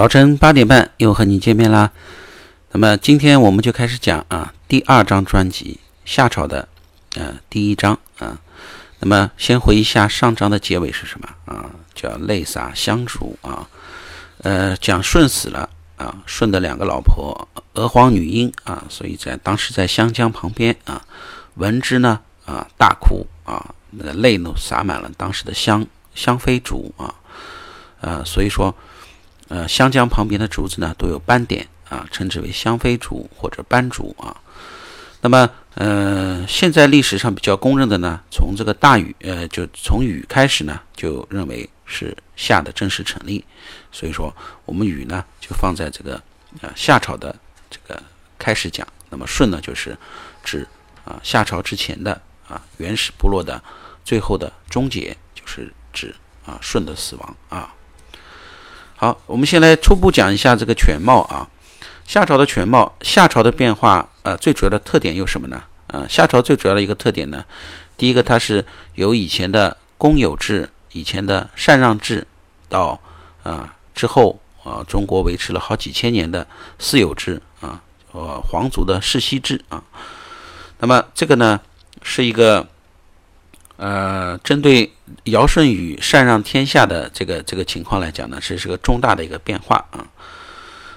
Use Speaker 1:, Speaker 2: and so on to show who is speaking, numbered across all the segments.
Speaker 1: 早晨八点半又和你见面啦。那么今天我们就开始讲啊，第二张专辑夏朝的呃第一章啊。那么先回忆一下上章的结尾是什么啊？叫泪洒香烛啊。呃，讲舜死了啊，舜的两个老婆娥皇女英啊，所以在当时在湘江旁边啊，闻之呢啊大哭啊，那个泪呢洒满了当时的香香妃竹啊，呃，所以说。呃，湘江旁边的竹子呢都有斑点啊，称之为香妃竹或者斑竹啊。那么，呃，现在历史上比较公认的呢，从这个大禹，呃，就从禹开始呢，就认为是夏的正式成立。所以说，我们禹呢就放在这个啊夏朝的这个开始讲。那么舜呢就是指啊夏朝之前的啊原始部落的最后的终结，就是指啊舜的死亡啊。好，我们先来初步讲一下这个全貌啊。夏朝的全貌，夏朝的变化，呃，最主要的特点有什么呢？呃，夏朝最主要的一个特点呢，第一个，它是由以前的公有制、以前的禅让制，到啊之后啊，中国维持了好几千年的私有制啊，呃，皇族的世袭制啊。那么这个呢，是一个。呃，针对尧舜禹禅让天下的这个这个情况来讲呢，这是个重大的一个变化啊。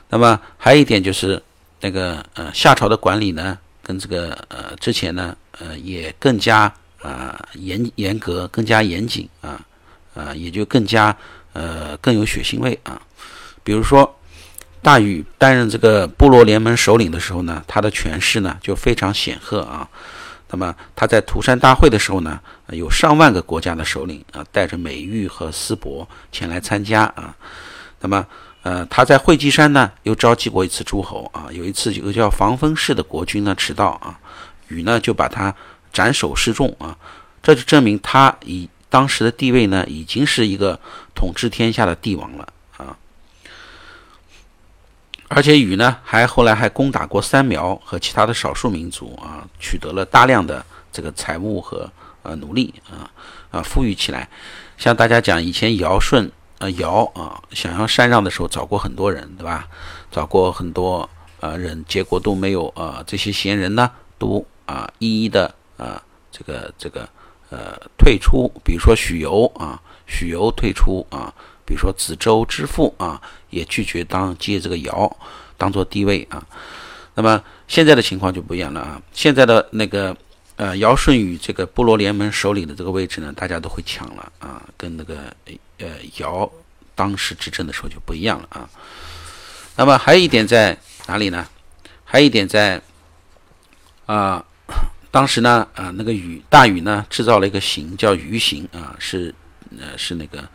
Speaker 1: 那么还有一点就是那个呃夏朝的管理呢，跟这个呃之前呢呃也更加啊严严格，更加严谨啊啊也就更加呃更有血腥味啊。比如说大禹担任这个部落联盟首领的时候呢，他的权势呢就非常显赫啊。那么他在涂山大会的时候呢，有上万个国家的首领啊，带着美玉和丝帛前来参加啊。那么，呃，他在会稽山呢，又召集过一次诸侯啊。有一次，有个叫防风氏的国君呢迟到啊，禹呢就把他斩首示众啊。这就证明他以当时的地位呢，已经是一个统治天下的帝王了。而且禹呢，还后来还攻打过三苗和其他的少数民族啊，取得了大量的这个财物和呃奴隶啊啊，富裕起来。像大家讲以前尧舜呃尧啊，想要禅让的时候找过很多人，对吧？找过很多呃人，结果都没有啊。这些贤人呢，都啊一一的啊这个这个呃退出。比如说许由啊，许由退出啊。比如说子周之父啊，也拒绝当接这个尧当做帝位啊。那么现在的情况就不一样了啊。现在的那个呃尧舜禹这个部落联盟首领的这个位置呢，大家都会抢了啊，跟那个呃尧当时执政的时候就不一样了啊。那么还有一点在哪里呢？还有一点在啊，当时呢啊那个禹大禹呢制造了一个刑叫禹刑啊，是呃是那个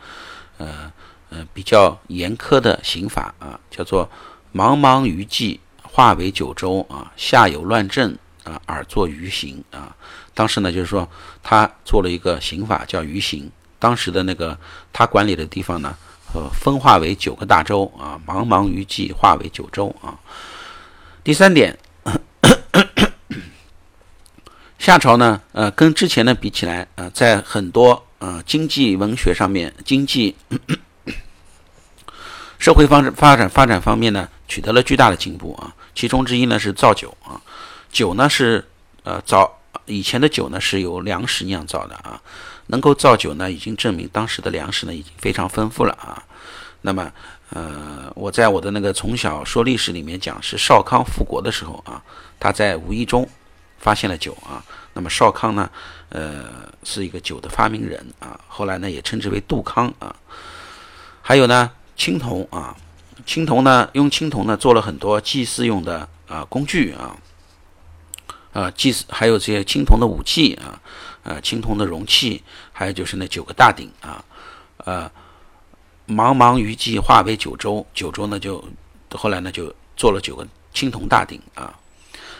Speaker 1: 呃。呃，比较严苛的刑法啊，叫做“茫茫于际，化为九州啊，下有乱政啊，而作鱼刑啊。当时呢，就是说他做了一个刑法叫鱼刑。当时的那个他管理的地方呢，呃，分化为九个大洲啊，茫茫于际化为九州啊。第三点，夏朝呢，呃，跟之前的比起来，呃，在很多呃经济文学上面，经济。社会发展发展发展方面呢，取得了巨大的进步啊。其中之一呢是造酒啊，酒呢是呃早以前的酒呢是由粮食酿造的啊，能够造酒呢，已经证明当时的粮食呢已经非常丰富了啊。那么呃，我在我的那个从小说历史里面讲，是少康复国的时候啊，他在无意中发现了酒啊。那么少康呢，呃，是一个酒的发明人啊，后来呢也称之为杜康啊。还有呢。青铜啊，青铜呢，用青铜呢做了很多祭祀用的啊工具啊，啊祭祀还有这些青铜的武器啊，呃青铜的容器，还有就是那九个大鼎啊，呃茫茫余迹化为九州，九州呢就后来呢就做了九个青铜大鼎啊，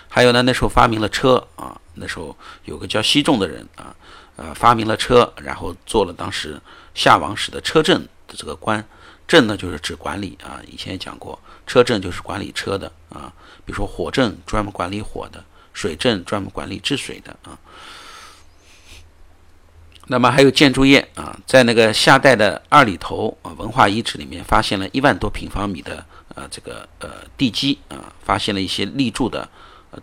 Speaker 1: 还有呢那时候发明了车啊，那时候有个叫西仲的人啊，呃发明了车，然后做了当时夏王室的车政的这个官。政呢，就是指管理啊。以前也讲过，车政就是管理车的啊。比如说火政专门管理火的，水政专门管理治水的啊。那么还有建筑业啊，在那个夏代的二里头啊文化遗址里面，发现了一万多平方米的呃这个呃地基啊，发现了一些立柱的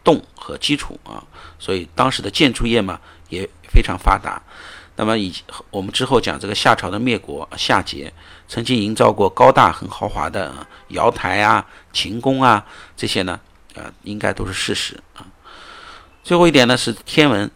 Speaker 1: 洞和基础啊，所以当时的建筑业嘛也非常发达。那么以我们之后讲这个夏朝的灭国，夏桀曾经营造过高大很豪华的瑶台啊、秦宫啊这些呢，呃，应该都是事实啊。最后一点呢是天文，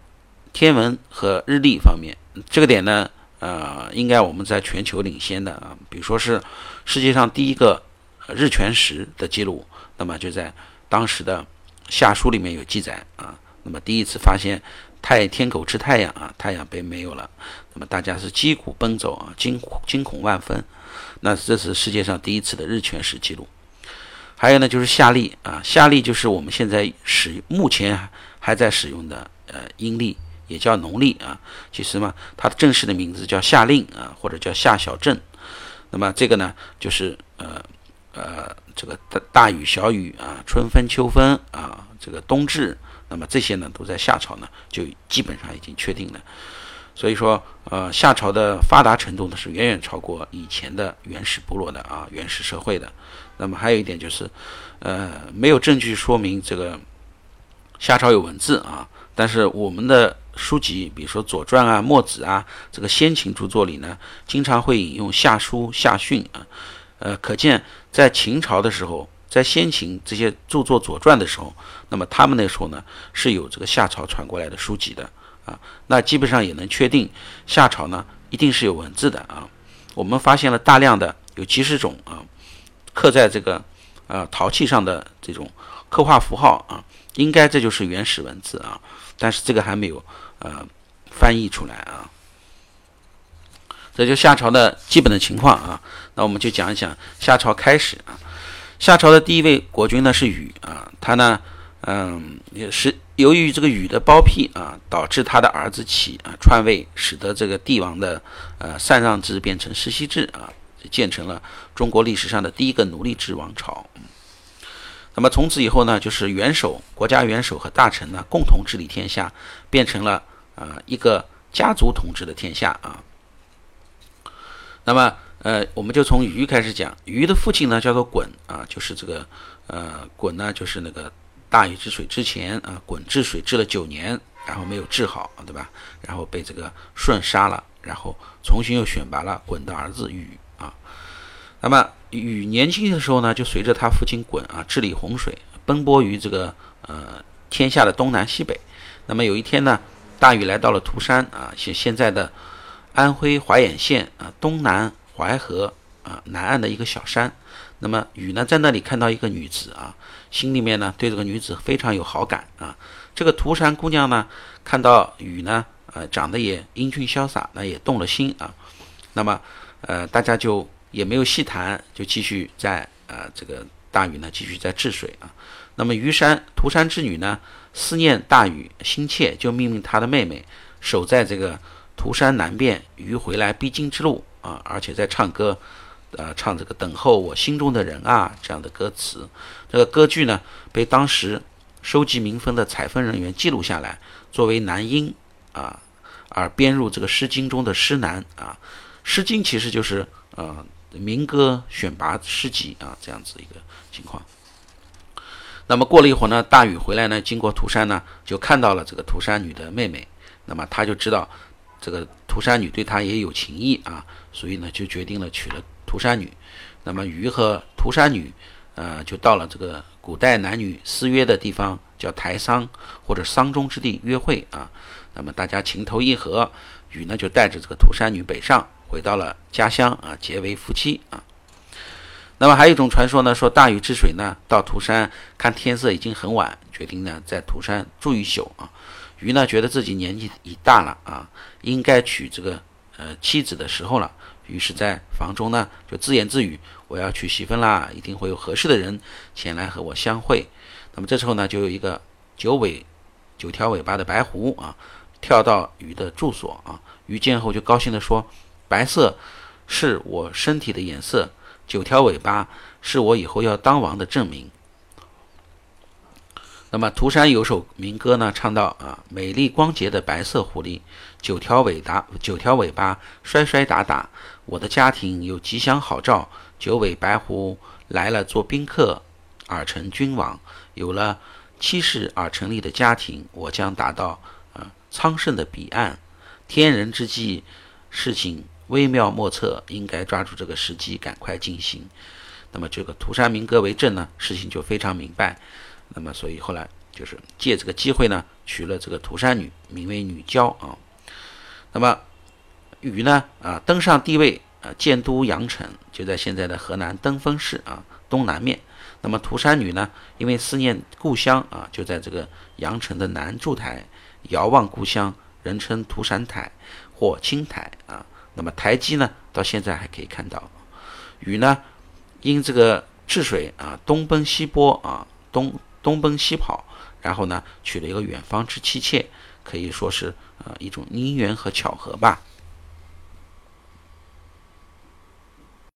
Speaker 1: 天文和日历方面。这个点呢，呃，应该我们在全球领先的啊，比如说是世界上第一个日全食的记录，那么就在当时的夏书里面有记载啊。那么第一次发现太天狗吃太阳啊，太阳被没有了，那么大家是击鼓奔走啊，惊惊恐万分。那这是世界上第一次的日全食记录。还有呢，就是夏历啊，夏历就是我们现在使目前还在使用的呃阴历。也叫农历啊，其实嘛，它的正式的名字叫夏令啊，或者叫夏小正。那么这个呢，就是呃呃，这个大大雨、小雨啊，春分、秋分啊，这个冬至，那么这些呢，都在夏朝呢，就基本上已经确定了。所以说，呃，夏朝的发达程度呢，是远远超过以前的原始部落的啊，原始社会的。那么还有一点就是，呃，没有证据说明这个夏朝有文字啊，但是我们的。书籍，比如说《左传》啊、《墨子》啊，这个先秦著作里呢，经常会引用夏书、夏训啊，呃，可见在秦朝的时候，在先秦这些著作《左传》的时候，那么他们那时候呢是有这个夏朝传过来的书籍的啊，那基本上也能确定夏朝呢一定是有文字的啊。我们发现了大量的有几十种啊，刻在这个呃陶器上的这种刻画符号啊，应该这就是原始文字啊，但是这个还没有。呃，翻译出来啊，这就夏朝的基本的情况啊。那我们就讲一讲夏朝开始啊。夏朝的第一位国君呢是禹啊，他呢，嗯，也是由于这个禹的包庇啊，导致他的儿子启啊篡位，使得这个帝王的呃禅让制变成世袭制啊，建成了中国历史上的第一个奴隶制王朝。那么从此以后呢，就是元首、国家元首和大臣呢共同治理天下，变成了。啊，一个家族统治的天下啊。那么，呃，我们就从禹开始讲。禹的父亲呢，叫做鲧啊，就是这个，呃，鲧呢，就是那个大禹治水之前啊，鲧治水治了九年，然后没有治好，对吧？然后被这个舜杀了，然后重新又选拔了鲧的儿子禹啊。那么，禹年轻的时候呢，就随着他父亲鲧啊治理洪水，奔波于这个呃天下的东南西北。那么有一天呢。大禹来到了涂山啊，现现在的安徽怀远县啊东南淮河啊南岸的一个小山。那么禹呢在那里看到一个女子啊，心里面呢对这个女子非常有好感啊。这个涂山姑娘呢看到禹呢，呃长得也英俊潇洒，那也动了心啊。那么呃大家就也没有细谈，就继续在呃这个大禹呢继续在治水啊。那么虞山涂山之女呢？思念大禹心切，就命令他的妹妹守在这个涂山南边，鱼回来必经之路啊！而且在唱歌，呃，唱这个等候我心中的人啊这样的歌词。这个歌剧呢，被当时收集民风的采风人员记录下来，作为南音啊，而编入这个《诗经》中的诗南啊。《诗经》其实就是呃民歌选拔诗集啊这样子一个情况。那么过了一会儿呢，大禹回来呢，经过涂山呢，就看到了这个涂山女的妹妹。那么他就知道，这个涂山女对他也有情意啊，所以呢，就决定了娶了涂山女。那么禹和涂山女，呃，就到了这个古代男女私约的地方，叫台桑或者桑中之地约会啊。那么大家情投意合，禹呢就带着这个涂山女北上，回到了家乡啊，结为夫妻啊。那么还有一种传说呢，说大禹治水呢，到涂山看天色已经很晚，决定呢在涂山住一宿啊。鱼呢觉得自己年纪已大了啊，应该娶这个呃妻子的时候了，于是，在房中呢就自言自语：“我要娶媳妇啦，一定会有合适的人前来和我相会。”那么这时候呢，就有一个九尾九条尾巴的白狐啊，跳到鱼的住所啊。鱼见后就高兴地说：“白色是我身体的颜色。”九条尾巴是我以后要当王的证明。那么涂山有首民歌呢，唱到啊，美丽光洁的白色狐狸，九条尾巴，九条尾巴摔摔打打，我的家庭有吉祥好兆，九尾白狐来了做宾客，尔成君王，有了七世而成立的家庭，我将达到啊昌盛的彼岸，天人之际，事情微妙莫测，应该抓住这个时机，赶快进行。那么这个涂山民歌为证呢，事情就非常明白。那么，所以后来就是借这个机会呢，娶了这个涂山女，名为女娇啊。那么禹呢，啊登上帝位，啊建都阳城，就在现在的河南登封市啊东南面。那么涂山女呢，因为思念故乡啊，就在这个阳城的南筑台，遥望故乡，人称涂山台或青台啊。那么台基呢，到现在还可以看到。禹呢，因这个治水啊，东奔西波啊，东。东奔西跑，然后呢，娶了一个远方之妻妾，可以说是呃一种姻缘和巧合吧。